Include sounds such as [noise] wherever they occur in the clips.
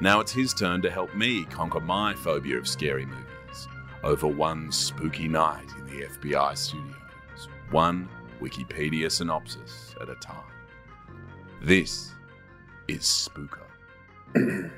Now it's his turn to help me conquer my phobia of scary movies over one spooky night in the FBI studios, one Wikipedia synopsis at a time. This is Spooker. [clears throat]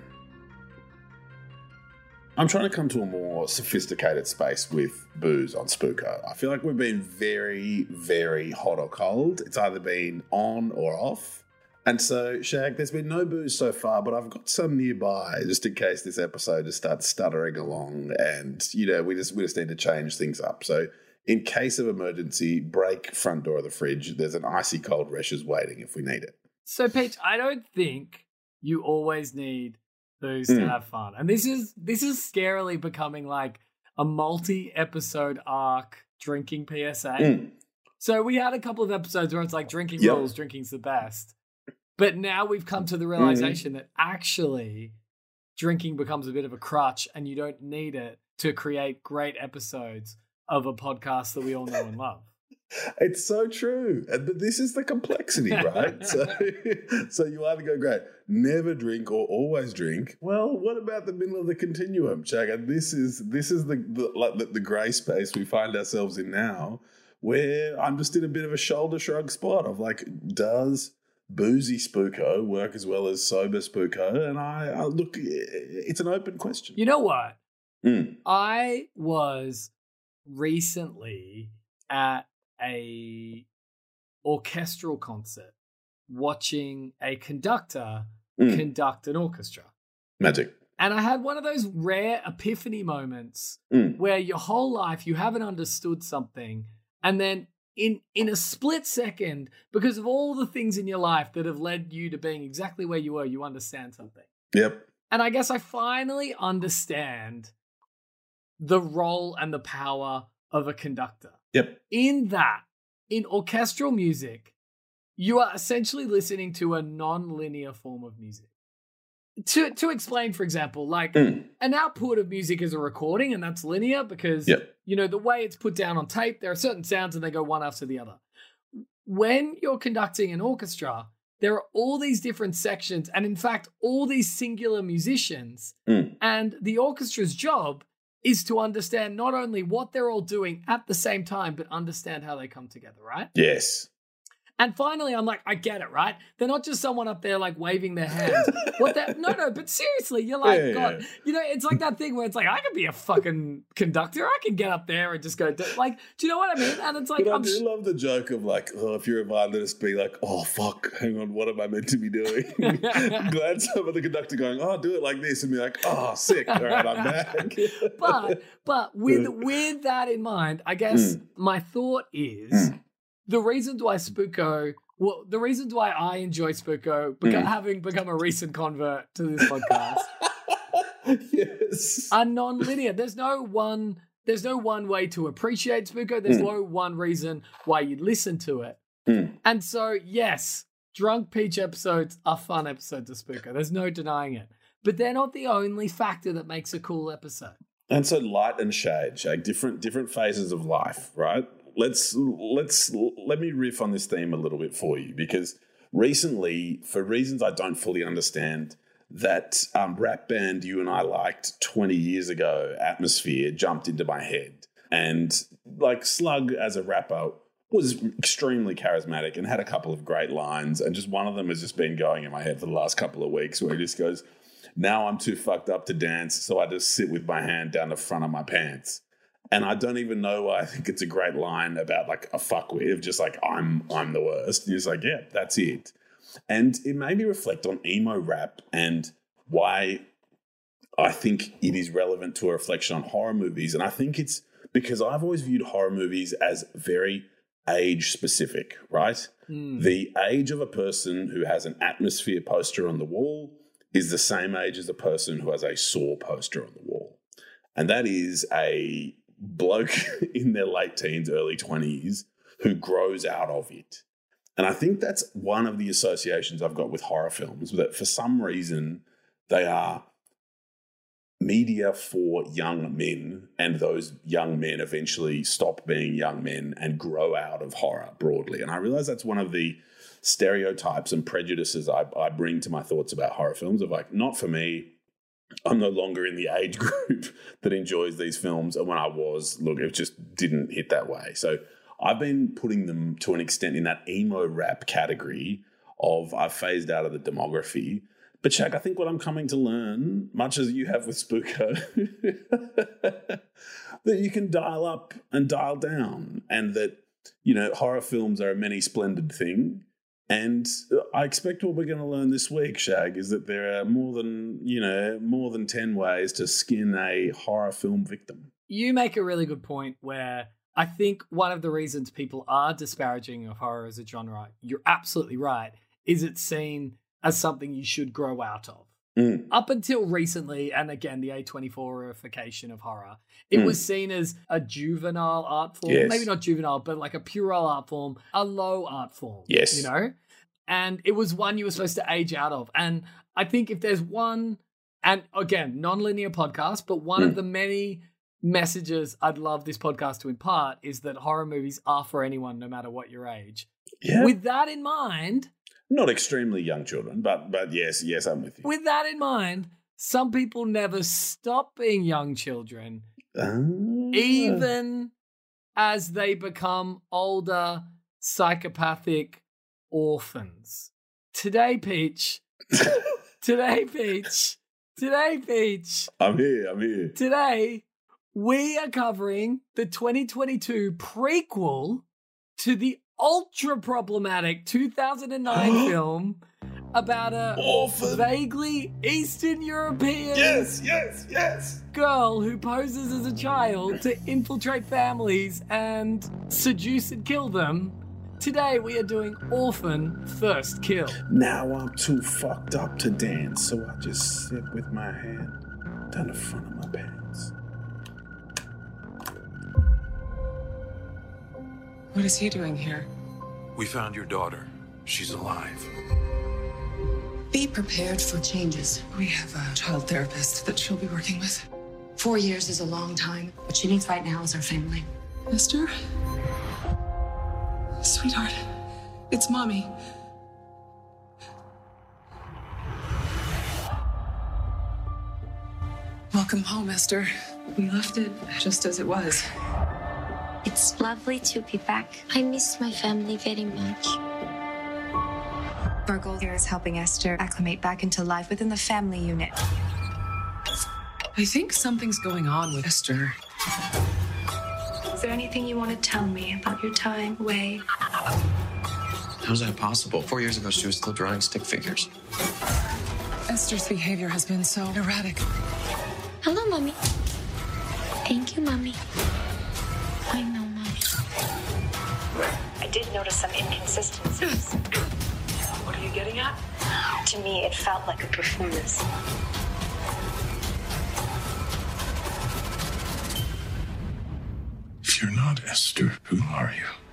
I'm trying to come to a more sophisticated space with booze on Spooker. I feel like we've been very, very hot or cold. It's either been on or off. And so, Shag, there's been no booze so far, but I've got some nearby just in case this episode just starts stuttering along and, you know, we just we just need to change things up. So in case of emergency, break front door of the fridge. There's an icy cold Resch's waiting if we need it. So, Peach, I don't think you always need booze to Mm. have fun. And this is this is scarily becoming like a multi-episode arc drinking PSA. Mm. So we had a couple of episodes where it's like drinking Yep. rules, drinking's the best. But now we've come to the Mm-hmm. realization that actually drinking becomes a bit of a crutch and you don't need it to create great episodes of a podcast that we all know and love. [laughs] It's so true. But this is the complexity, right? [laughs] so, [laughs] so you either go, great, never drink or always drink. Well, what about the middle of the continuum, Shag? And this is this is the, the like the, the grey space we find ourselves in now, where I'm just in a bit of a shoulder shrug spot of like, does boozy spooko work as well as sober spooko? And I, I look, it's an open question. You know what? Mm. I was recently at a orchestral concert watching a conductor Mm. conduct an orchestra. Magic. And I had one of those rare epiphany moments Mm. where your whole life you haven't understood something and then in in a split second because of all the things in your life that have led you to being exactly where you were you understand something. Yep. And I guess I finally understand the role and the power of a conductor. Yep. In that, in orchestral music, you are essentially listening to a non-linear form of music. To to explain, for example, like Mm. an output of music is a recording, and that's linear because Yep. you know the way it's put down on tape, there are certain sounds and they go one after the other. When you're conducting an orchestra, there are all these different sections, and in fact, all these singular musicians. Mm. And the orchestra's job is to understand not only what they're all doing at the same time, but understand how they come together, right? Yes. And finally, I'm like, I get it, right? They're not just someone up there like waving their hands. what that? No, no. But seriously, you're like, Yeah, God, yeah. you know, it's like that thing where it's like, I could be a fucking conductor. I can get up there and just go, do, like, do you know what I mean? And it's like, But I I'm do sh- love the joke of like, oh, if you're a violinist, be like, oh fuck, hang on, what am I meant to be doing? [laughs] [laughs] Glad some of the conductor going, oh, do it like this, and be like, oh, sick, all right, I'm back. [laughs] but but with with that in mind, I guess my thought is Mm. The reason why Spooko, well, the reason why I enjoy Spooko, beca- Mm. having become a recent convert to this podcast, [laughs] yes. are non-linear. There's no one. There's no one way to appreciate Spooko. There's Mm. no one reason why you listen to it. Mm. And so, yes, Drunk Peach episodes are fun episodes of Spooko. There's no denying it. But they're not the only factor that makes a cool episode. And so light and shade, shade, different different phases of life, right? Let's let's let me riff on this theme a little bit for you because recently, for reasons I don't fully understand, that um, rap band you and I liked 20 years ago, Atmosphere, jumped into my head. And like Slug as a rapper was extremely charismatic and had a couple of great lines. And just one of them has just been going in my head for the last couple of weeks where he just goes, Now I'm too fucked up to dance, so I just sit with my hand down the front of my pants. And I don't even know why I think it's a great line about like a fuckwit, just like I'm I'm the worst. And he's like, yeah, that's it. And it made me reflect on emo rap and why I think it is relevant to a reflection on horror movies. And I think it's because I've always viewed horror movies as very age specific, right? Hmm. The age of a person who has an atmosphere poster on the wall is the same age as a person who has a Saw poster on the wall. And that is a bloke [laughs] in their late teens, early 20s who grows out of it. And I think that's one of the associations I've got with horror films that for some reason they are media for young men, and those young men eventually stop being young men and grow out of horror broadly. And I realize that's one of the stereotypes and prejudices I, I bring to my thoughts about horror films of like, not for me. I'm no longer in the age [laughs] group that enjoys these films. And when I was, look, it just didn't hit that way. So I've been putting them to an extent in that emo rap category of I've phased out of the demography. But Shag, I think what I'm coming to learn, much as you have with Spooko, [laughs] that you can dial up and dial down, and that you know horror films are a many splendid thing. And I expect what we're going to learn this week, Shag, is that there are more than you know more than ten ways to skin a horror film victim. You make a really good point where I think one of the reasons people are disparaging of horror as a genre, you're absolutely right, is it's seen as something you should grow out of. Mm. Up until recently, and again, the A24ification of horror, it Mm. was seen as a juvenile art form. Yes. Maybe not juvenile, but like a puerile art form, a low art form. Yes. You know? And it was one you were supposed to age out of. And I think if there's one, and again, non-linear podcast, but one of Mm. the many messages I'd love this podcast to impart is that horror movies are for anyone, no matter what your age. Yeah, With that in mind, not extremely young children, but but yes, yes, I'm with you. with that in mind, some people never stop being young children, Ah. even as they become older, psychopathic orphans. Today, Peach. [laughs] Today, Peach. Today, Peach. I'm here. I'm here. Today, we are covering the 2022 prequel to the ultra problematic 2009 [gasps] film about a Orphan. vaguely Eastern European Yes, yes, yes. girl who poses as a child to infiltrate families and seduce and kill them. Today we are doing Orphan First Kill. Now I'm too fucked up to dance, so I just sit with my hand down the front of my pants. What is he doing here? We found your daughter. She's alive. Be prepared for changes. We have a child therapist that she'll be working with. Four years is a long time. What she needs right now is her family. Esther? Sweetheart, it's mommy. Welcome home, Esther. We left it just as it was. It's lovely to be back. I miss my family very much. Virgil here is helping Esther acclimate back into life within the family unit. I think something's going on with Esther. Is there anything you want to tell me about your time away? How's that possible? Four years ago, she was still drawing stick figures. Esther's behavior has been so erratic. Hello, mommy. Thank you, mommy. I did some inconsistencies. What are you getting at? to me, it felt like a performance. If you're not Esther, who are you?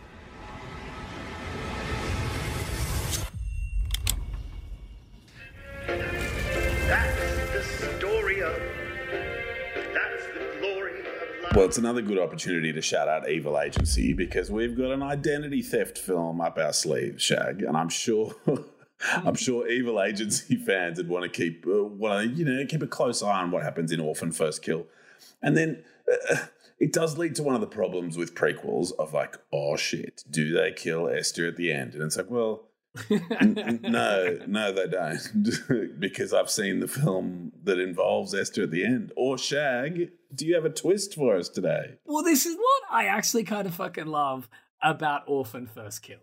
It's another good opportunity to shout out Evil Agency because we've got an identity theft film up our sleeve, Shag, and I'm sure. [laughs] I'm sure Evil Agency [laughs] fans would want to keep, uh, want to, you know, keep a close eye on what happens in Orphan First Kill, and then uh, it does lead to one of the problems with prequels of like, oh shit, do they kill Esther at the end? And it's like, well, n- no, [laughs] no, they don't, [laughs] because I've seen the film that involves Esther at the end. Or Shag, do you have a twist for us today? Well, this is what I actually kind of fucking love about Orphan First Kill.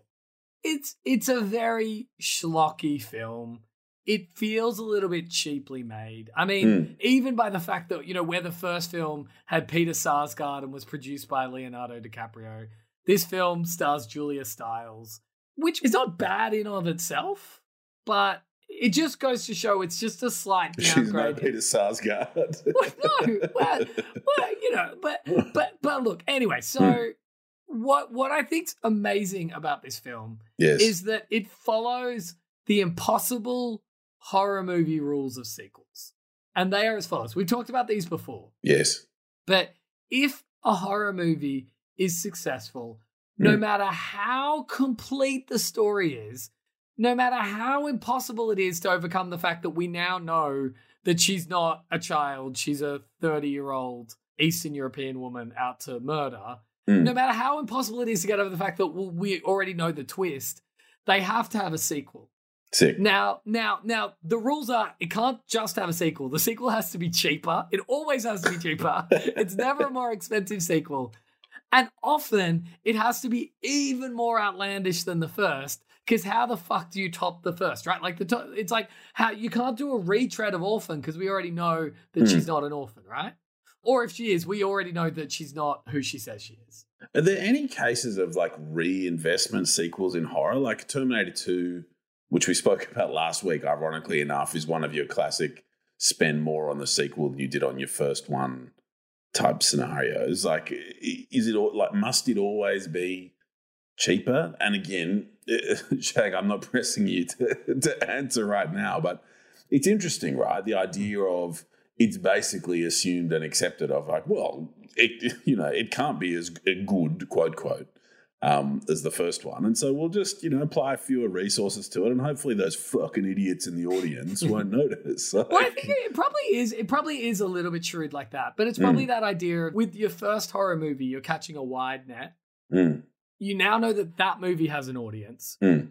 It's it's a very schlocky film. It feels a little bit cheaply made. I mean, hmm. even by the fact that, you know, where the first film had Peter Sarsgaard and was produced by Leonardo DiCaprio, this film stars Julia Stiles, which is not bad in of itself, but it just goes to show it's just a slight downgrade. [laughs] She's no. Peter Sarsgaard. [laughs] no, well, well, you know, but but but look. Anyway, so hmm. what what I think's amazing about this film Yes. is that it follows the impossible horror movie rules of sequels, and they are as follows. We've talked about these before, yes. but if a horror movie is successful, no matter how complete the story is, no matter how impossible it is to overcome the fact that we now know that she's not a child, she's a 30 year old Eastern European woman out to murder, Mm. no matter how impossible it is to get over the fact that well, we already know the twist, they have to have a sequel. Sick. Now, now, now, the rules are it can't just have a sequel. The sequel has to be cheaper. It always has to be cheaper. [laughs] it's never a more expensive sequel. And often it has to be even more outlandish than the first. Because how the fuck do you top the first, right? Like the to- it's like how you can't do a retread of Orphan because we already know that Hmm. she's not an orphan, right? Or if she is, we already know that she's not who she says she is. Are there any cases of like reinvestment sequels in horror? Like Terminator 2, which we [laughs] spoke about last week, ironically enough, is one of your classic spend more on the sequel than you did on your first one type scenarios. Like, is it all, like, must it always be cheaper? And again, [laughs] Shag, I'm not pressing you to, [laughs] to answer right now, but it's interesting, right? The idea of it's basically assumed and accepted of like, well, it [laughs] you know, it can't be as good, quote quote, um, as the first one, and so we'll just you know apply fewer resources to it, and hopefully those fucking idiots in the audience [laughs] won't notice. Well, I think it probably is. It probably is a little bit shrewd like that, but it's Mm. probably that idea with your first horror movie, you're catching a wide net. Mm, You now know that that movie has an audience, mm.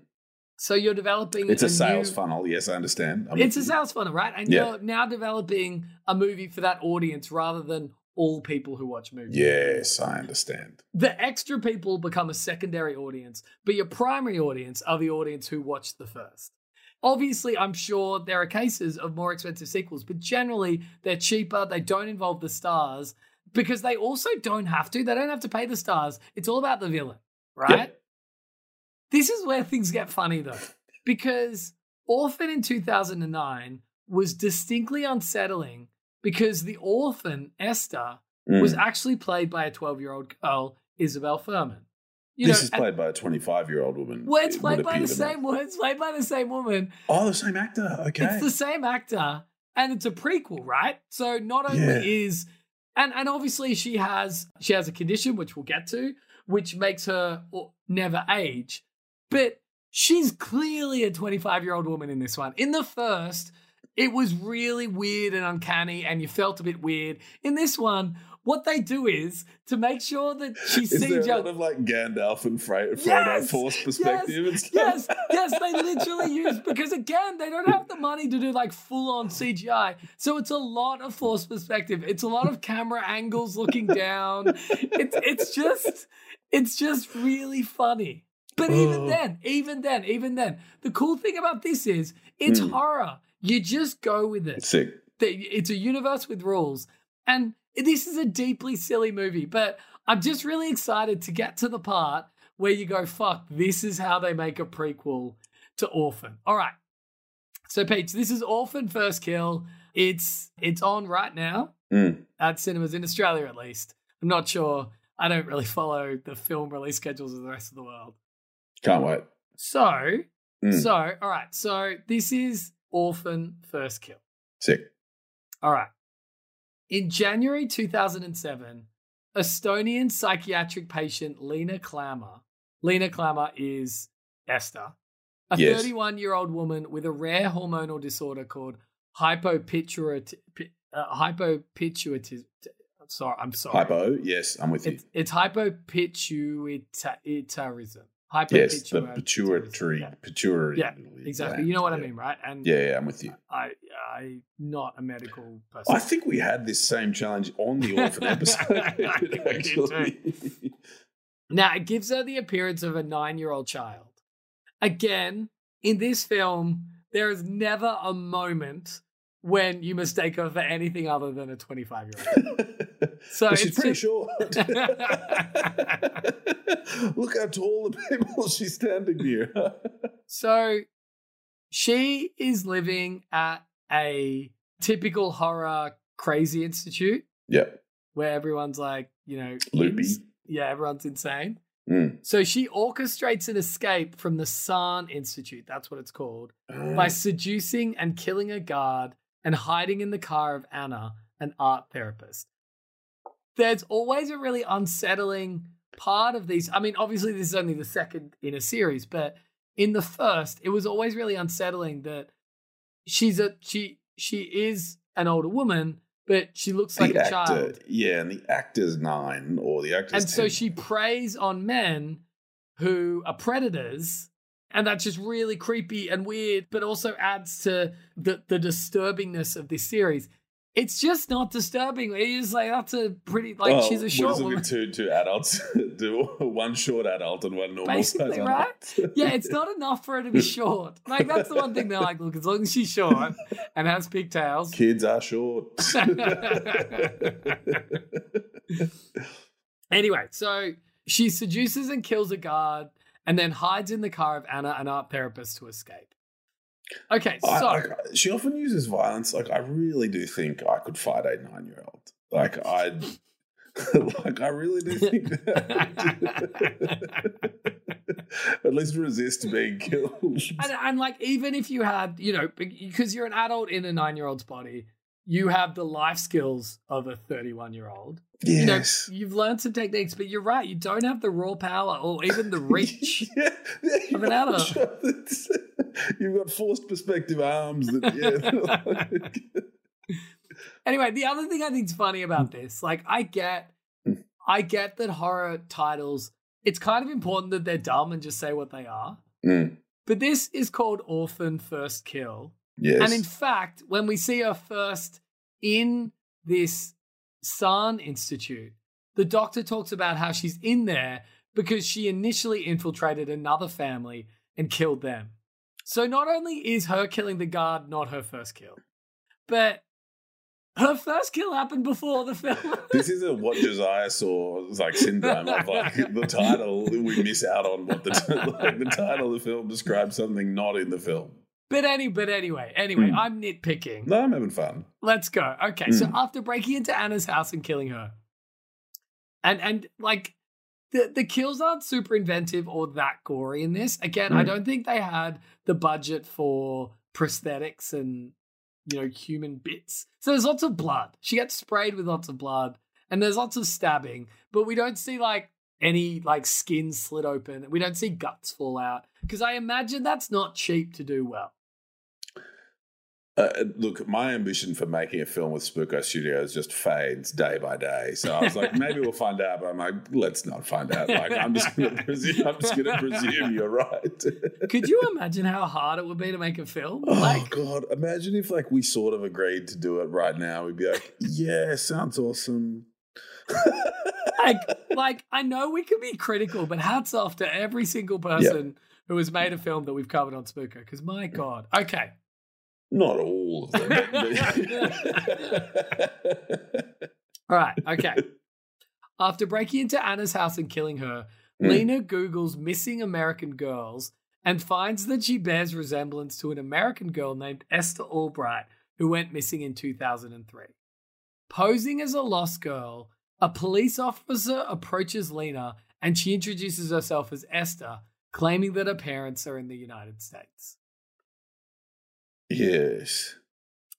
so you're developing. It's a sales new- funnel. Yes, I understand. I'm It's a sales funnel, right? And Yeah. you're now developing a movie for that audience rather than all people who watch movies. Yes, I understand. The extra people become a secondary audience, but your primary audience are the audience who watched the first. Obviously, I'm sure there are cases of more expensive sequels, but generally they're cheaper. They don't involve the stars because they also don't have to. They don't have to pay the stars. It's all about the villain, right? This is where things get funny though, because Orphan in 2009 was distinctly unsettling because the orphan, Esther, was Mm. actually played by a 12 year old girl, Isabelle Fuhrman. You this know, is and- played by a 25 year old woman. well, it's it played by the appear to me. same woman. It's played by the same woman. Oh, the same actor. Okay. It's the same actor, and it's a prequel, right? So not only Yeah. is and and obviously she has she has a condition which we'll get to, which makes her never age, but she's clearly a 25 year old woman in this one. In the first, it was really weird and uncanny, and you felt a bit weird. In this one, what they do is to make sure that she sees there a lot of like Gandalf and Fro- Frodo Yes! Force perspective Yes, yes, yes, they literally use because again, they don't have the money to do like full on CGI. So it's a lot of force perspective. It's a lot of camera angles looking down. It's it's just it's just really funny. But even Oh. then, even then, even then, the cool thing about this is it's Hmm. horror. You just go with it. Sick. It's a universe with rules. And this is a deeply silly movie, but I'm just really excited to get to the part where you go, fuck, this is how they make a prequel to Orphan. All right. So, Peach, this is Orphan First Kill. It's it's on right now Mm. at cinemas in Australia, at least. I'm not sure. I don't really follow the film release schedules of the rest of the world. Can't wait. So, Mm. so, all right. So, this is Orphan First Kill. Sick. All right. In January 2007, Estonian psychiatric patient Lena Klammer, Lena Klammer is Esther, a Yes. 31 year old woman with a rare hormonal disorder called hypopituitary. Uh. Sorry, I'm sorry. Hypo. Yes, I'm with you. It's, it's hypopituitarism. Yes, the pituitary. Pituitary. Yeah, exactly. gland, You know what I mean, right? And Yeah, yeah, I'm with you. I, I'm not a medical person. I think we had this same challenge on the orphan episode. [laughs] I think we did actually. Now, it gives her the appearance of a nine year old child. Again, in this film, there is never a moment when you mistake her for anything other than a 25 year old. [laughs] So Well, she's pretty just- short. [laughs] [laughs] Look how tall the people [laughs] she's standing near. So she is living at a typical horror crazy institute Yep. where everyone's like, you know, Loopy. ins- yeah, everyone's insane. Mm. So she orchestrates an escape from the Saarne Institute, that's what it's called, by Ah. seducing and killing a guard and hiding in the car of Anna, an art therapist. There's always a really unsettling part of these. I mean, obviously, this is only the second in a series, but in the first, it was always really unsettling that she's a she she is an older woman, but she looks like the a actor, child. yeah, and the actor's nine or the actor's And so she preys on men who are predators. And that's just really creepy and weird, but also adds to the, the disturbingness of this series. It's just not disturbing. It's like that's a pretty like Well, she's a short woman. two two adults, [laughs] do one short adult and one normal Basically, size right? adult. yeah, it's not enough for her to be [laughs] short. Like that's the one thing they're like, look, as long as she's short and has pigtails. Kids are short. [laughs] Anyway, so she seduces and kills a guard and then hides in the car of Anna, an art therapist, to escape. Okay, so I, like, she often uses violence. Like I really do think I could fight a nine year old. Like I, [laughs] like I really do think that. [laughs] At least resist being killed. and, and like even if you had, you know, because you're an adult in a nine year old's body, you have the life skills of a 31 year old. Yes. You know, you've learned some techniques, but you're right. You don't have the raw power or even the [laughs] reach [laughs] of an adult. [laughs] You've got forced perspective arms. That, yeah. Anyway, the other thing I think's funny about this, like I get I get that horror titles, it's kind of important that they're dumb and just say what they are. Mm. But this is called Orphan First Kill. Yes. And in fact, when we see her first in this Saarne Institute, the doctor talks about how she's in there because she initially infiltrated another family and killed them. So not only is her killing the guard not her first kill, but her first kill happened before the film. This is a what Josiah saw like syndrome of like [laughs] the title we miss out on what the [laughs] like the title of the film describes something not in the film. But any but anyway, anyway, Hmm. I'm nitpicking. No, I'm having fun. Let's go. Okay, so Mm. after breaking into Anna's house and killing her, and and like the the kills aren't super inventive or that gory in this. Again, I Mm. don't think they had the budget for prosthetics and you know human bits. So there's lots of blood. She gets sprayed with lots of blood, and there's lots of stabbing, but we don't see like any like skin slit open. We don't see guts fall out because I imagine that's not cheap to do well. Uh, look, my ambition for making a film with Spooko Studios just fades day by day. So I was like, [laughs] maybe we'll find out. But I'm like, let's not find out. Like, I'm just going [laughs] to presume. I'm just going to presume you're right. Could you imagine how hard it would be to make a film? Oh Like, God! Imagine if like we sort of agreed to do it right now. We'd be like, "Yeah, sounds awesome." [laughs] like, like I know we can be critical, but hats off to every single person who has made a film that we've covered on Spooker. Because my God, okay, Not all of them. [laughs] [laughs] all right, okay. After breaking into Anna's house and killing her, Mm. Lena Googles missing American girls and finds that she bears resemblance to an American girl named Esther Albright who went missing in 2003. Posing as a lost girl, a police officer approaches Lena and she introduces herself as Esther, claiming that her parents are in the United States. yes.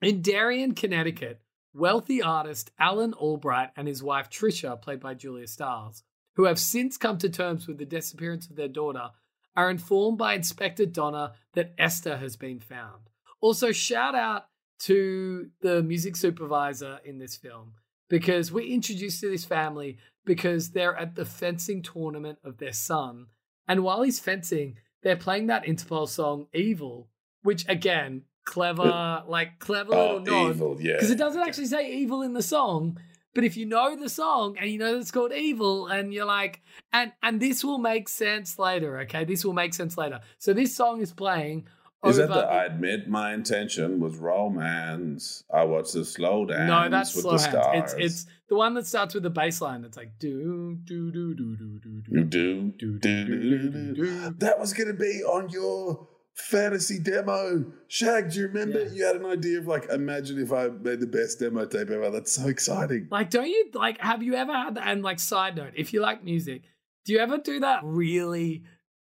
In Darien, Connecticut, wealthy artist Alan Albright and his wife Trisha, played by Julia Stiles, who have since come to terms with the disappearance of their daughter, are informed by Inspector Donnan that Esther has been found. Also, shout out to the music supervisor in this film because we're introduced to this family because they're at the fencing tournament of their son. And while he's fencing, they're playing that Interpol song Evil, which again, clever, like clever Oh, little nod. evil, yeah. Because it doesn't actually say evil in the song. But if you know the song and you know that it's called Evil, and you're like, and and this will make sense later, okay? This will make sense later. So this song is playing. Is that the I admit my intention was romance? I watched the slow dance No, that's with slow the stars. It's it's the one that starts with the bass line that's like do do do do do do do. do, do, do, do, do, do. That was going to be on your fantasy demo. Shag, do you remember? Yeah. You had an idea of like, imagine if I made the best demo tape ever. That's so exciting. Like, don't you like? Have you ever had that? And like, side note, if you like music, do you ever do that really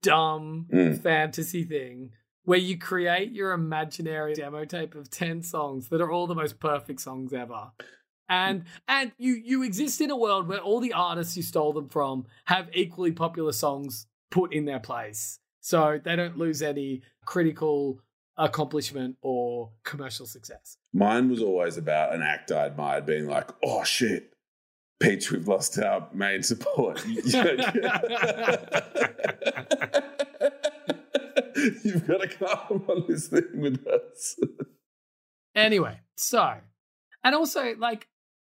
dumb Mm. fantasy thing where you create your imaginary demo tape of ten songs that are all the most perfect songs ever? And and you you exist in a world where all the artists you stole them from have equally popular songs put in their place, so they don't lose any critical accomplishment or commercial success. Mine was always about an act I admired being like, oh shit, Peach, we've lost our main support. [laughs] [laughs] [laughs] [laughs] You've got to come on this thing with us. [laughs] Anyway, so and also like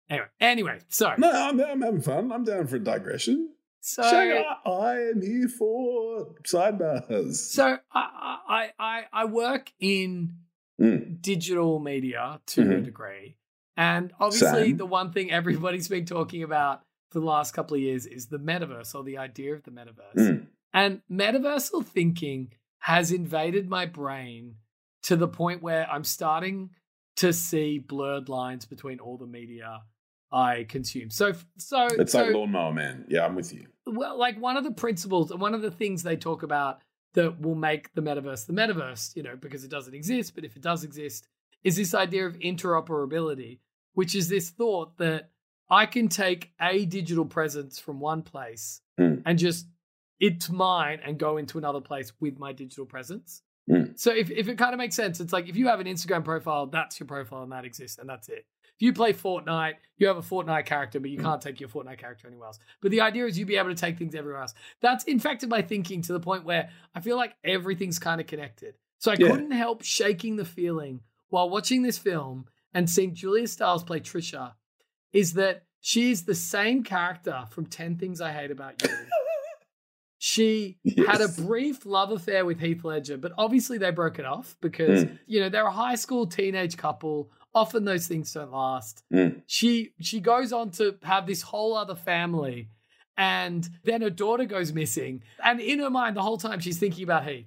anyway, anyway, so No, I'm, I'm having fun. I'm down for a digression. so I, am here for sidebars. so I I I I work in Mm. digital media to a Mhm. degree, and obviously Same. the one thing everybody's been talking about for the last couple of years is the metaverse or the idea of the metaverse. Mm. And metaversal thinking has invaded my brain to the point where I'm starting to see blurred lines between all the media I consume. So, so It's so, like Lawnmower Man. Yeah, I'm with you. well, like one of the principles and one of the things they talk about that will make the metaverse the metaverse, you know, because it doesn't exist, but if it does exist, is this idea of interoperability, which is this thought that I can take a digital presence from one place Mm. and just it's mine and go into another place with my digital presence. Mm. So if, if it kind of makes sense, it's like if you have an Instagram profile, that's your profile and that exists and that's it. If you play Fortnite, you have a Fortnite character, but you can't take your Fortnite character anywhere else. But the idea is you'd be able to take things everywhere else. That's infected my thinking to the point where I feel like everything's kind of connected. So I Yeah. couldn't help shaking the feeling while watching this film and seeing Julia Stiles play Trisha is that she is the same character from 10 Things I Hate About You. [laughs] She had a brief love affair with Heath Ledger, but obviously they broke it off because, Mm. you know, they're a high school teenage couple. Often those things don't last. Mm. She she goes on to have this whole other family and then her daughter goes missing. And in her mind the whole time she's thinking about Heath.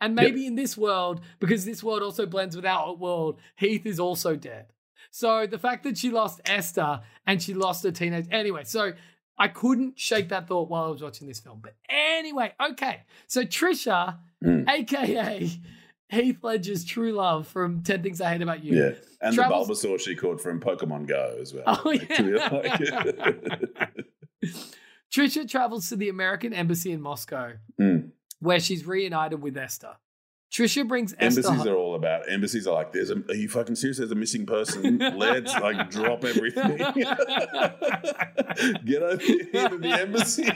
And Yep. maybe in this world, because this world also blends with our world, Heath is also dead. So the fact that she lost Esther and she lost her teenage anyway, so I couldn't shake that thought while I was watching this film. But anyway, okay. So Trisha, Mm. aka Heath Ledger's true love from 10 Things I Hate About You. Yeah. And Travels- the Bulbasaur she caught from Pokemon Go as well. Oh, Actually, yeah. [laughs] [laughs] Trisha travels to the American embassy in Moscow, Mm. where she's reunited with Esther. Trisha brings Esther. Embassies are all about embassies are like there's a are you fucking serious there's a missing person let's like drop everything [laughs] get over here to the embassy [laughs]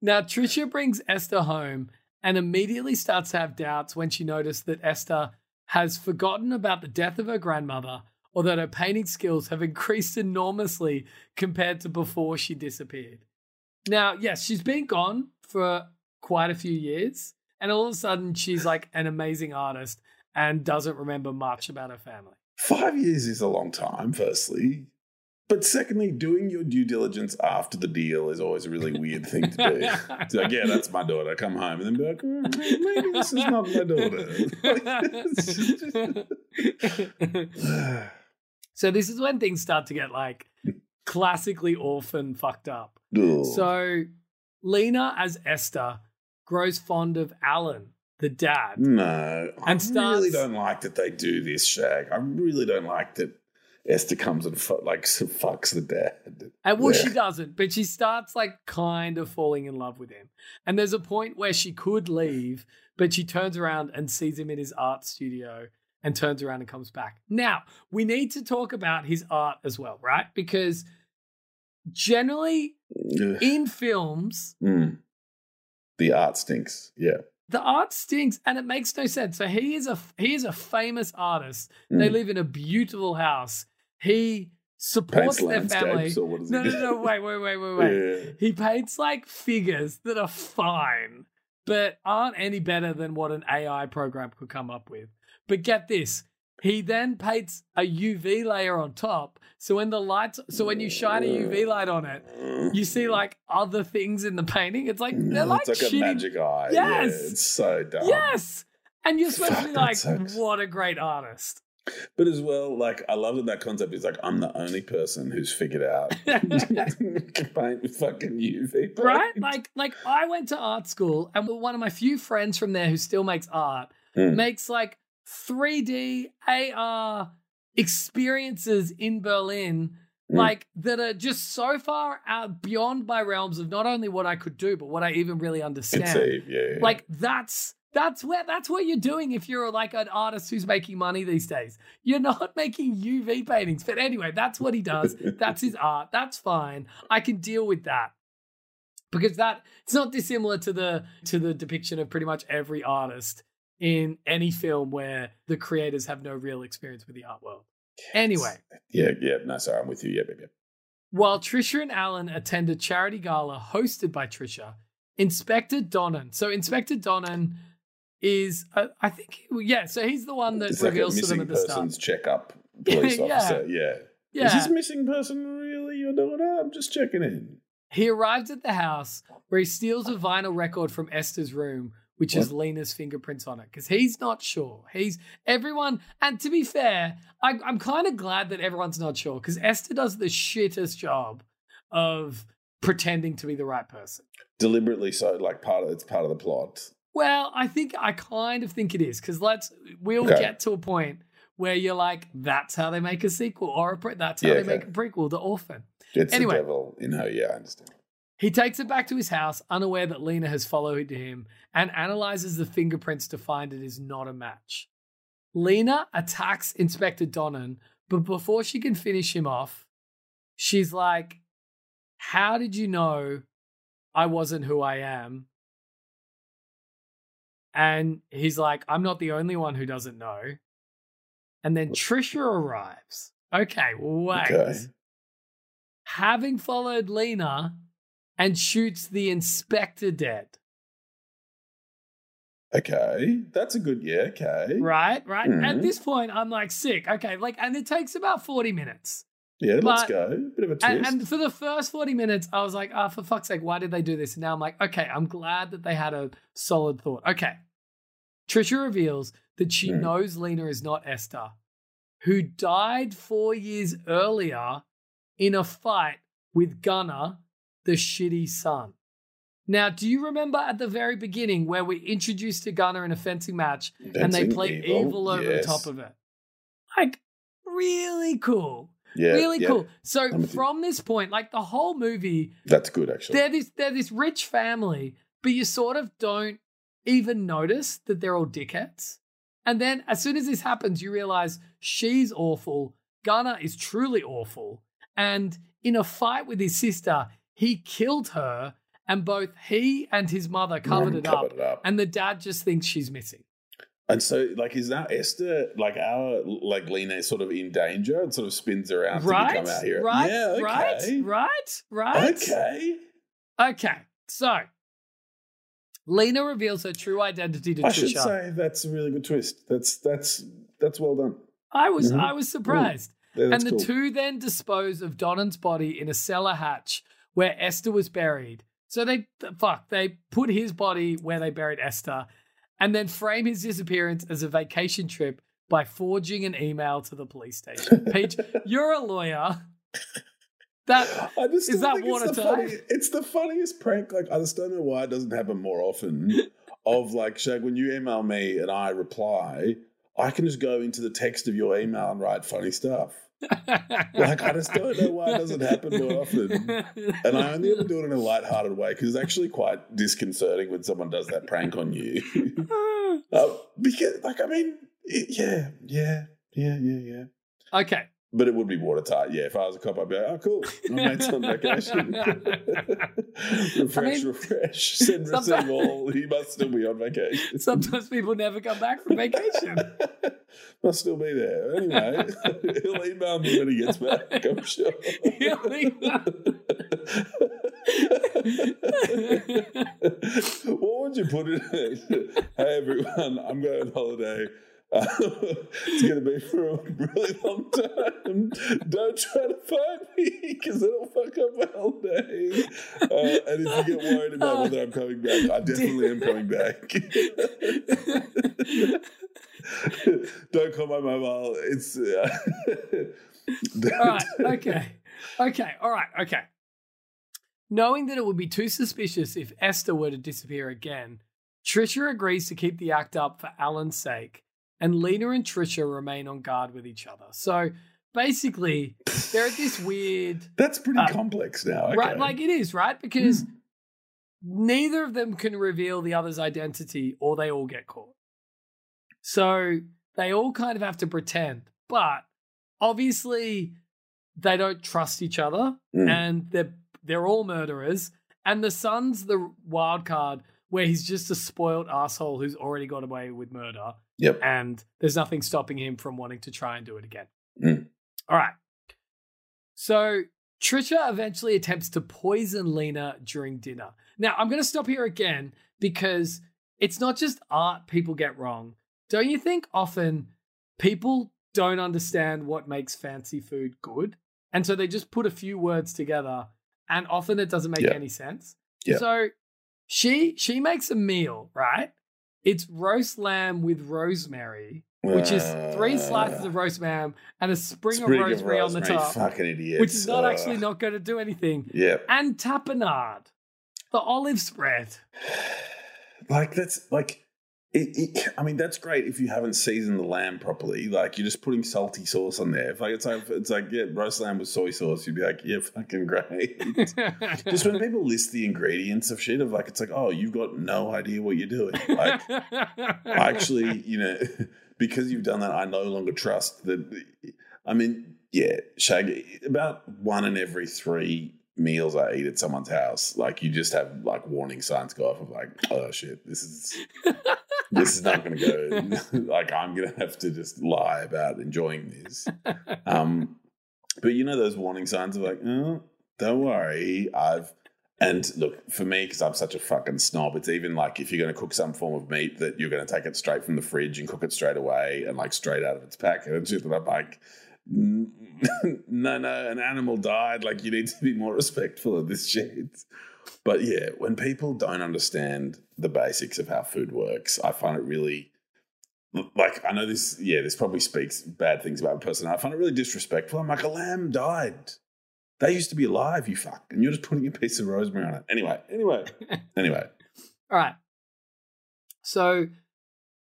Now, Trisha brings Esther home and immediately starts to have doubts when she noticed that Esther has forgotten about the death of her grandmother or that her painting skills have increased enormously compared to before she disappeared. Now, yes, she's been gone for quite a few years, and all of a sudden she's like an amazing artist and doesn't remember much about her family. five years is a long time firstly but secondly doing your due diligence after the deal is always a really weird thing to do it's like yeah that's my daughter come home and then be like "Mm, maybe this is not my daughter [laughs] so this is when things start to get like classically orphan fucked up. Ugh. So Lena as Esther grows fond of Alan, the dad. No, I And really don't like that they do this, Shag. I really don't like that Esther comes and fu- like [laughs] fucks the dad. And well, Yeah. she doesn't, but she starts like kind of falling in love with him. And there's a point where she could leave, but she turns around and sees him in his art studio and turns around and comes back. Now, we need to talk about his art as well, right? Because generally Ugh. in films, Mm. The art stinks. Yeah. the art stinks and it makes no sense. So he is a he is a famous artist. They Mm. live in a beautiful house. He supports Paints their family. or what No, no, no, wait, wait, wait, wait, wait. [laughs] Yeah. He paints like figures that are fine, but aren't any better than what an AI program could come up with. But get this He then paints a UV layer on top. So when the lights, so when you shine a UV light on it, you see like other things in the painting. It's like they're like, it's like shitty- a magic eye. Yes. Yeah, it's so dumb. Yes, and you're supposed to be like, sucks. what a great artist. But as well, like I love that that concept is like I'm the only person who's figured out [laughs] paint with fucking UV. paint. [laughs] right? Like, like I went to art school, and one of my few friends from there who still makes art Mm. makes like 3D AR experiences in Berlin, Mm. like that are just so far out beyond my realms of not only what I could do, but what I even really understand. Yeah, yeah. Like that's that's where that's what you're doing if you're like an artist who's making money these days. You're not [laughs] making UV paintings. But anyway, that's what he does. that's his art. That's fine. I can deal with that. Because that it's not dissimilar to the to the depiction of pretty much every artist in any film where the creators have no real experience with the art world. Anyway, Yeah, yeah. No, sorry, I'm with you. Yeah, yeah, yeah. while Trisha and Alan attend a charity gala hosted by Trisha, Inspector Donnan. So Inspector Donnan is, uh, I think, yeah. So he's the one that It's like reveals to them missing at the start. persons checkup [laughs] police Yeah. officer. Yeah. Yeah. Is this missing person really? your daughter? I'm just checking in. He arrives at the house where he steals a vinyl record from Esther's room, which is Lena's fingerprints on it, because he's not sure. He's everyone, and to be fair, I, I'm kind of glad that everyone's not sure because Esther does the shittest job of pretending to be the right person. Deliberately so, like part of it's part of the plot. Well, I think I kind of think it is because let's we'll Okay. get to a point where you're like, that's how they make a sequel, or a pre- that's how Yeah, they okay. make a prequel to Orphan. It's Anyway. the devil in her. Yeah, I understand. He takes it back to his house, unaware that Lena has followed him, and analyzes the fingerprints to find it is not a match. Lena attacks Inspector Donnan, but before she can finish him off, she's like, How did you know I wasn't who I am? And he's like, I'm not the only one who doesn't know. And then Trisha arrives. Okay, wait. Okay. Having followed Lena and shoots the inspector dead. Okay, that's a good. Yeah. Okay. Right, right. At Mhm. this point, I'm like sick. Okay, like, and it takes about 40 minutes. Yeah. let's go. Bit of a twist. And, and for the first 40 minutes, I was like, oh, for fuck's sake, why did they do this? And now I'm like, okay, I'm glad that they had a solid thought. Okay. Trisha reveals that she Hmm. knows Lena is not Esther, who died four years earlier in a fight with Gunnar, the shitty son. Now, do you remember at the very beginning where we introduced to Gunnar in a fencing match and they Fencing played evil, evil, over yes. the top of it? Like, really cool. Yeah, really yeah. cool. So I'm from this point, like the whole movie, That's good, actually. they're this they're this rich family, but you sort of don't even notice that they're all dickheads. And then as soon as this happens, you realize she's awful. Gunnar is truly awful. And in a fight with his sister, he killed her, and both he and his mother covered, Mm, it, covered up, it up. And the dad just thinks she's missing. And so, like, is now Esther, like our, like Lena, is sort of in danger and sort of spins around Right? to come out here? Right? Yeah. Okay. Right? Right? Right? Okay. Okay, so Lena reveals her true identity to I Trisha. should say that's a really good twist. That's that's that's well done. I was Mhm. I was surprised. Yeah, and the cool. two then dispose of Donnan's body in a cellar hatch where Esther was buried. So they fuck, they put his body where they buried Esther and then frame his disappearance as a vacation trip by forging an email to the police station. [laughs] Peach, you're a lawyer. That I just is that think it's the, funny, it's the funniest prank. Like I just don't know why it doesn't happen more often. [laughs] of like, Shag, when you email me and I reply, I can just go into the text of your email and write funny stuff. [laughs] Like I just don't know why it doesn't happen more often. And I only ever do it in a light-hearted way because it's actually quite disconcerting when someone does that prank on you. [laughs] uh, because, like, I mean, it, yeah, yeah, yeah, yeah, yeah. Okay. But it would be watertight. Yeah, if I was a cop, I'd be like, oh, cool. [laughs] My mate's on vacation. refresh, I mean, refresh. Send, receive all. He must still be on vacation. Sometimes people never come back from vacation. Must still be there. Anyway, [laughs] he'll email me when he gets back, I'm sure. [laughs] [laughs] what would you put in it? hey, everyone, I'm going on holiday. Uh, it's going to be for a really long time. Don't try to find me because it'll fuck up my whole day. Uh, and if you get worried about whether I'm coming back, I definitely am coming back. [laughs] Don't call my mobile. It's. Uh, [laughs] all right. Okay. Okay. All right. Okay. Knowing that it would be too suspicious if Esther were to disappear again, Trisha agrees to keep the act up for Alan's sake, and Lena and Trisha remain on guard with each other. So basically, they're at this weird. [laughs] That's pretty uh, complex now. Okay. Right? Like it is, right? Because mm. neither of them can reveal the other's identity or they all get caught. So they all kind of have to pretend. But obviously, they don't trust each other mm. and they're they're all murderers. And the son's the wild card where he's just a spoiled asshole who's already got away with murder. Yep. And there's nothing stopping him from wanting to try and do it again. Mm. All right. So Trisha eventually attempts to poison Lena during dinner. Now, I'm going to stop here again because it's not just art people get wrong. Don't you think often people don't understand what makes fancy food good? And so they just put a few words together and often it doesn't make any sense. So she she makes a meal, right? It's roast lamb with rosemary, which is three slices of roast lamb and a spring, spring of, rosemary of, rosemary on the top. Fucking idiots. Which is not uh, actually not going to do anything. Yeah. And tapenade, the olive spread. [sighs] Like that's like it, it, I mean, that's great if you haven't seasoned the lamb properly. Like you're just putting salty sauce on there. If like it's like it's like yeah, roast lamb with soy sauce, you'd be like, yeah, fucking great. [laughs] just when people list the ingredients of shit, of like it's like, oh, you've got no idea what you're doing. Like, [laughs] actually, you know, [laughs] because you've done that, I no longer trust that. I mean, yeah, Shaggy. About one in every three meals I eat at someone's house, like you just have like warning signs go off of like, oh shit, this is this is not going to go. [laughs] [laughs] like I'm going to have to just lie about enjoying this. Um, but you know those warning signs of like, oh, don't worry, I've. And look, for me, because I'm such a fucking snob, it's even like if you're going to cook some form of meat that you're going to take it straight from the fridge and cook it straight away and like straight out of its packet and shit. And I'm like, [laughs] no, no, an animal died. Like you need to be more respectful of this shit. But yeah, when people don't understand the basics of how food works, I find it really like I know this. Yeah, this probably speaks bad things about a person. I find it really disrespectful. I'm like, a lamb died. They used to be alive. You fuck, and you're just putting a piece of rosemary on it. Anyway, anyway, [laughs] anyway. All right. So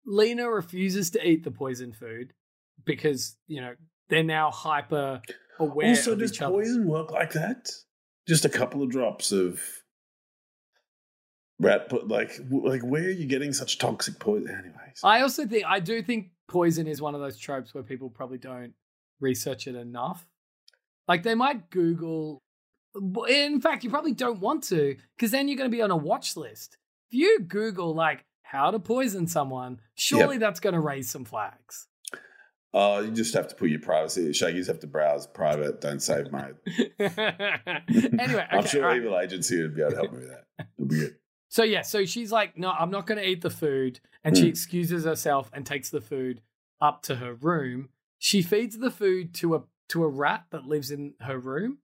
Lena refuses to eat the poison food because you know they're now hyper aware. Also, does poison work like that? Just a couple of drops of rat, but like, like where are you getting such toxic poison? Anyways, I also think I do think poison is one of those tropes where people probably don't research it enough. Like they might Google. In fact, you probably don't want to because then you're going to be on a watch list. If you Google like how to poison someone, surely yep. that's going to raise some flags. Oh, you just have to put your privacy. Shaggy's have to browse private. Don't save my. [laughs] anyway, I'm sure right. evil agency would be able to help me with that. It'll be good. So yeah, so she's like, no, I'm not going to eat the food, and mm. she hmm. excuses herself and takes the food up to her room. She feeds the food to a to a rat that lives in her room,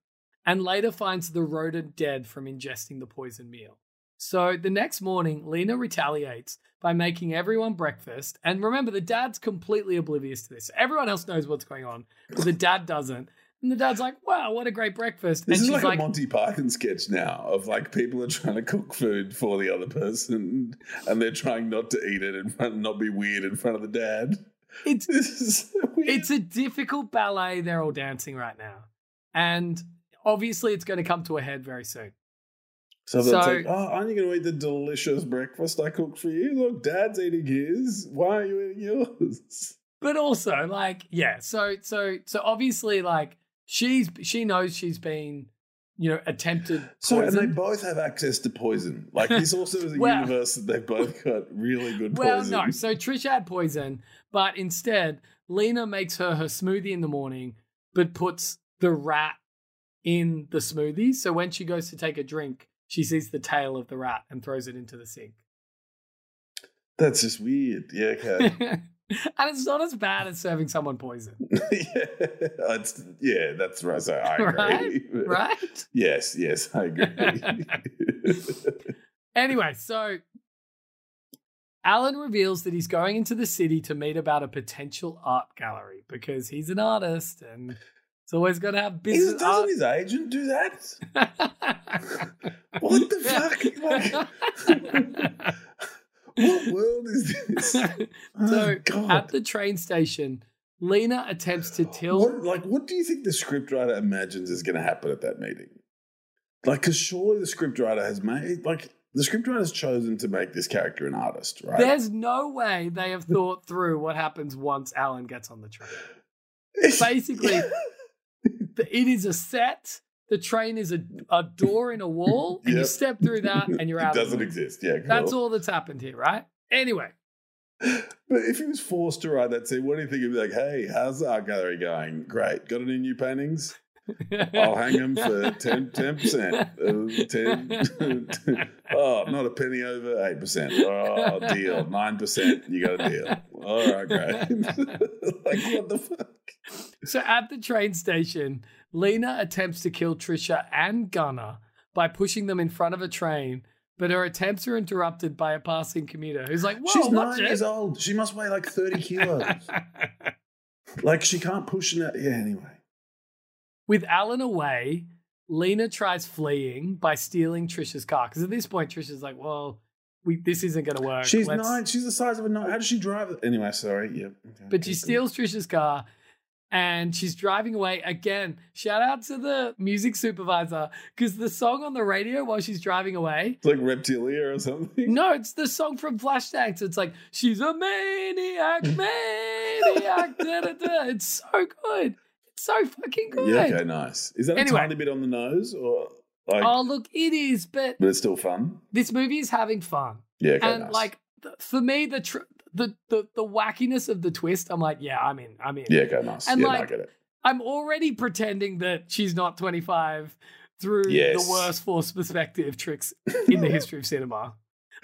and later finds the rodent dead from ingesting the poison meal. So the next morning, Lena retaliates by making everyone breakfast. And remember, the dad's completely oblivious to this. Everyone else knows what's going on, but the dad doesn't. And the dad's like, wow, what a great breakfast. This and is like, like, a Monty Python sketch now of like people are trying to cook food for the other person and they're trying not to eat it front, not be weird in front of the dad. It's, [laughs] so it's a difficult ballet they're all dancing right now. And obviously, it's going to come to a head very soon. So so, take, oh, aren't you going to eat the delicious breakfast I cooked for you? Look, Dad's eating his. Why are you eating yours? But also, like, yeah. So, so, so obviously, like, she's she knows she's been, you know, attempted. So, and they both have access to poison. [laughs] Like, this also is a well, universe that they've both got really good well, poison. Well, no. So Trish had poison, but instead, Lena makes her her smoothie in the morning, but puts the rat in the smoothie. So when she goes to take a drink she sees the tail of the rat and throws it into the sink. That's just weird. Yeah, okay. [laughs] [laughs] And it's not as bad as serving someone poison. [laughs] yeah, it's, yeah, that's right. So I [laughs] agree. Right? Right? Yes, yes, I agree. Anyway, so Alan reveals that he's going into the city to meet about a potential art gallery because he's an artist and he's always got to have business doesn't art. his agent do that? what the fuck? What world is this? [laughs] so Oh, at the train station, Lena attempts to tell. What, like, what do you think the scriptwriter imagines is going to happen at that meeting? Like, because surely the scriptwriter has made, like, the scriptwriter's chosen to make this character an artist, right? There's no way they have thought through what happens once Alan gets on the train. [laughs] Basically, it is a set. The train is a, a door in a wall, and you step through that, and you're [laughs] out. the doesn't exist. Yeah, cool. That's all that's happened here, right? Anyway, But if he was forced to write that scene, what do you think? He'd be like, "Hey, how's the art gallery going? Great. Got any new paintings? I'll hang them for 10 percent. Uh, 10 [laughs] Oh, not a penny over eight percent. Oh, deal. Nine percent. You got a deal. All right, great. [laughs] like what the fuck? so at the train station, Lena attempts to kill Trisha and Gunnar by pushing them in front of a train, but her attempts are interrupted by a passing commuter who's like, "Whoa, She's nine it." years old. She must weigh like thirty [laughs] kilos. like she can't push it. Out. Yeah. Anyway. With Alan away, Lena tries fleeing by stealing Trisha's car because at this point, Trisha's like, "Well, we this isn't going to work." She's Let's- nine. She's the size of a nine. How does she drive it? Anyway, sorry. Yep. Okay, But she steals Trisha's car and she's driving away again. Shout out to the music supervisor because the song on the radio while she's driving away. It's like Reptilia or something. No, it's the song from Flashdance. It's like she's a maniac, [laughs] maniac. da, da, da. It's so good. It's so fucking good. Yeah. Okay. Nice. Is that Anyway. a tiny bit on the nose, or like? oh, look, it is, but but it's still fun. this movie is having fun. Yeah. Okay. and nice. like for me, the, tr- the the the wackiness of the twist, I'm like, yeah, I'm in. I'm in. Yeah. go Nice. And yeah. no, like, I get it. I'm already pretending that she's not 25 through Yes. the worst forced perspective tricks in the [laughs] history of cinema.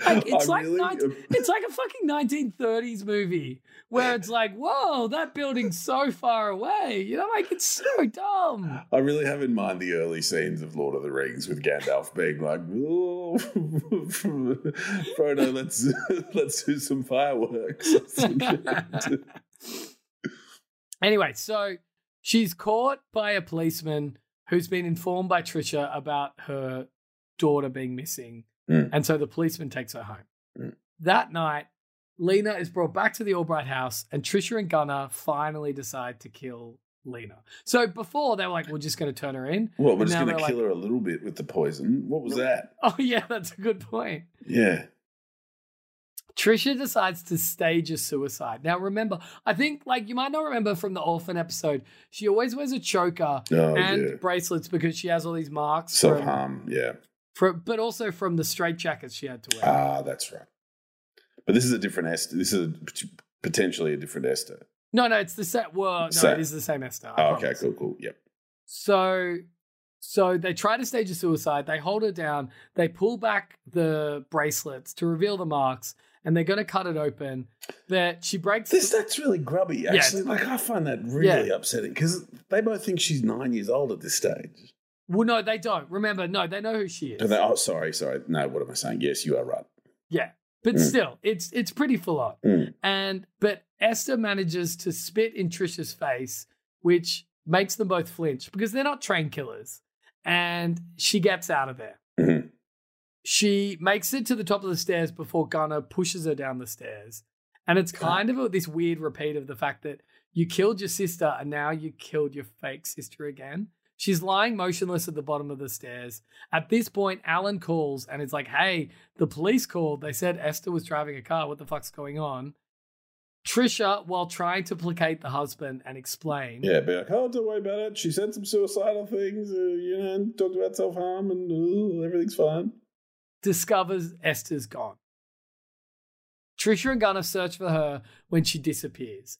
Like it's I like really- 19 it's like a fucking 1930s movie where it's like, whoa, that building's so far away. You know, like it's so dumb. I really have in mind the early scenes of Lord of the Rings with Gandalf being like, "Oh, [laughs] Frodo, let's [laughs] let's do some fireworks." [laughs] Anyway, so she's caught by a policeman who's been informed by Trisha about her daughter being missing. Mm. And so the policeman takes her home. Mm. That night, Lena is brought back to the Albright house, and Trisha and Gunnar finally decide to kill Lena. So before they were like, we're just going to turn her in. Well, we're And just going to kill like, her a little bit with the poison. What was that? [laughs] Oh, yeah, that's a good point. Yeah. Trisha decides to stage a suicide. Now, remember, I think, like, you might not remember from the orphan episode, she always wears a choker Oh, and yeah. bracelets because she has all these marks. Self harm. Yeah. From, but also from the straight jackets she had to wear. Ah, that's right. But this is a different Esther. This is a, potentially a different Esther. no, no, it's the same. Well, no, Sa- it is the same Esther. I Oh, okay, cool, cool. Yep. So, so they try to stage a suicide. They hold her down. They pull back the bracelets to reveal the marks, and they're going to cut it open. That she breaks. This that's really grubby. Actually, it's- like I find that really upsetting because they both think she's nine years old at this stage. Well, no, they don't. Remember, no, they know who she is. They, oh, sorry, sorry. No, what am I saying? Yes, you are right. Yeah. But Mm. still, it's it's pretty full on. Mm. And but Esther manages to spit in Trisha's face, which makes them both flinch because they're not train killers. And she gets out of there. Mhm. She makes it to the top of the stairs before Gunnar pushes her down the stairs. And it's kind of a, this weird repeat of the fact that you killed your sister and now you killed your fake sister again. She's lying motionless at the bottom of the stairs. At this point, Alan calls and it's like, hey, the police called. They said Esther was driving a car. What the fuck's going on? Trisha, while trying to placate the husband and explain, Yeah, be like, oh, don't worry about it. She said some suicidal things, uh, you know, and talked about self harm, and uh, everything's fine. discovers Esther's gone. Trisha and Gunnar search for her when she disappears.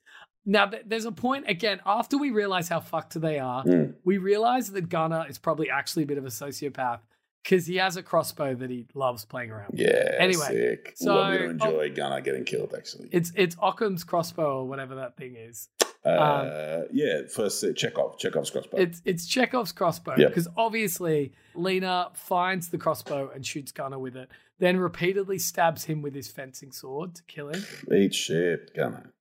Now, th- there's a point again after we realize how fucked they are. Mm. We realize that Gunnar is probably actually a bit of a sociopath because he has a crossbow that he loves playing around. with. Yeah. Anyway, sick. so- going to enjoy Gunnar getting killed, actually. It's it's Occam's crossbow or whatever that thing is. Uh, yeah, first uh, Chekhov, Chekhov's crossbow. It's it's Chekhov's crossbow Yep. because obviously Lena finds the crossbow and shoots Gunnar with it, then repeatedly stabs him with his fencing sword to kill him. Eat shit, Gunnar.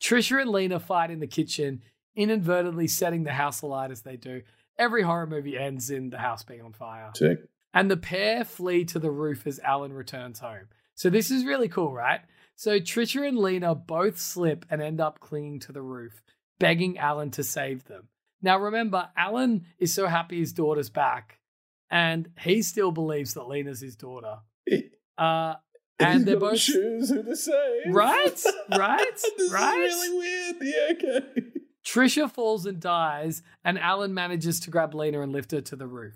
Trisha and Lena fight in the kitchen, inadvertently setting the house alight as they do. Every horror movie ends in the house being on fire. Sick. And the pair flee to the roof as Alan returns home. So this is really cool, right? So Trisha and Lena both slip and end up clinging to the roof, begging Alan to save them. Now remember, Alan is so happy his daughter's back, and he still believes that Lena's his daughter. Uh, and they're both choose who to save. right, [laughs] right, this right. is really weird. Yeah, okay. Trisha falls and dies, and Alan manages to grab Lena and lift her to the roof.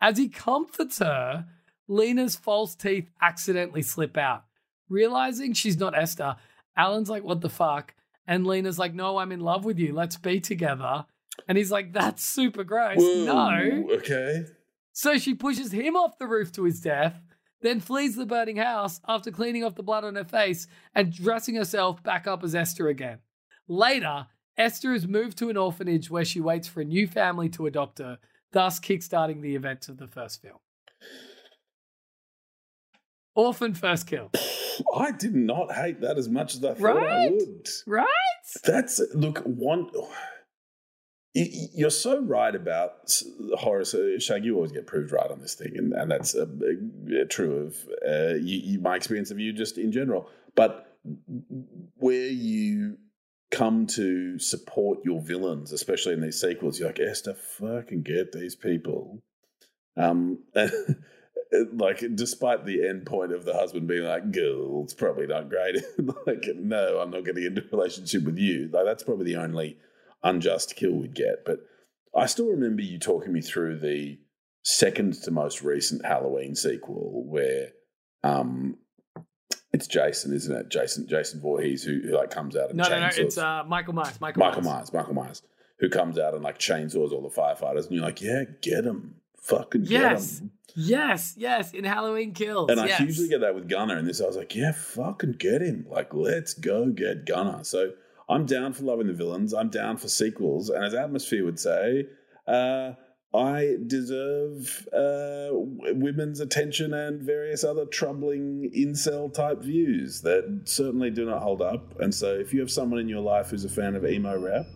As he comforts her, Lena's false teeth accidentally slip out. Realizing she's not Esther, Alan's like, What the fuck? And Lena's like, No, I'm in love with you. Let's be together. And he's like, That's super gross. Whoa, No. Okay. So she pushes him off the roof to his death, then flees the burning house after cleaning off the blood on her face and dressing herself back up as Esther again. Later, Esther is moved to an orphanage where she waits for a new family to adopt her, thus kickstarting the events of the first film. Orphan first kill. [coughs] I did not hate that as much as I thought I Right? would. Right? That's look one. You're so right about Horace horror. Shag, you always get proved right on this thing, and, and that's uh, uh, true of uh, you, my experience of you just in general. But where you come to support your villains, especially in these sequels, you're like Esther, fucking get these people. Um, [laughs] like despite the end point of the husband being like, "Girl, it's probably not great." [laughs] like, no, I'm not getting into a relationship with you. Like, that's probably the only unjust kill we'd get. But I still remember you talking me through the second to most recent Halloween sequel, where um, it's Jason, isn't it? Jason, Jason Voorhees, who, who like comes out and No, no, no. It's uh, Michael Myers. Michael, Michael Myers, Michael Myers, who comes out and like chainsaws all the firefighters, and you're like, yeah, get him, fucking get Yes. him. Yes, yes. In Halloween Kills. And I yes. hugely get that with Gunnar, and this I was like, yeah, fucking get him, like let's go get Gunnar. So I'm down for loving the villains. I'm down for sequels, and as Atmosphere would say, uh, I deserve uh, women's attention and various other troubling incel type views that certainly do not hold up. And so, if you have someone in your life who's a fan of emo rap,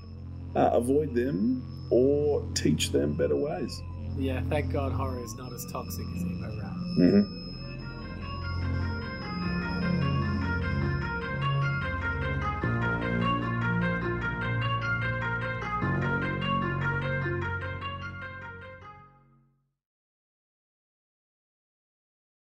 uh, avoid them or teach them better ways. Yeah, thank God horror is not as toxic as emo rap. Mm-hmm.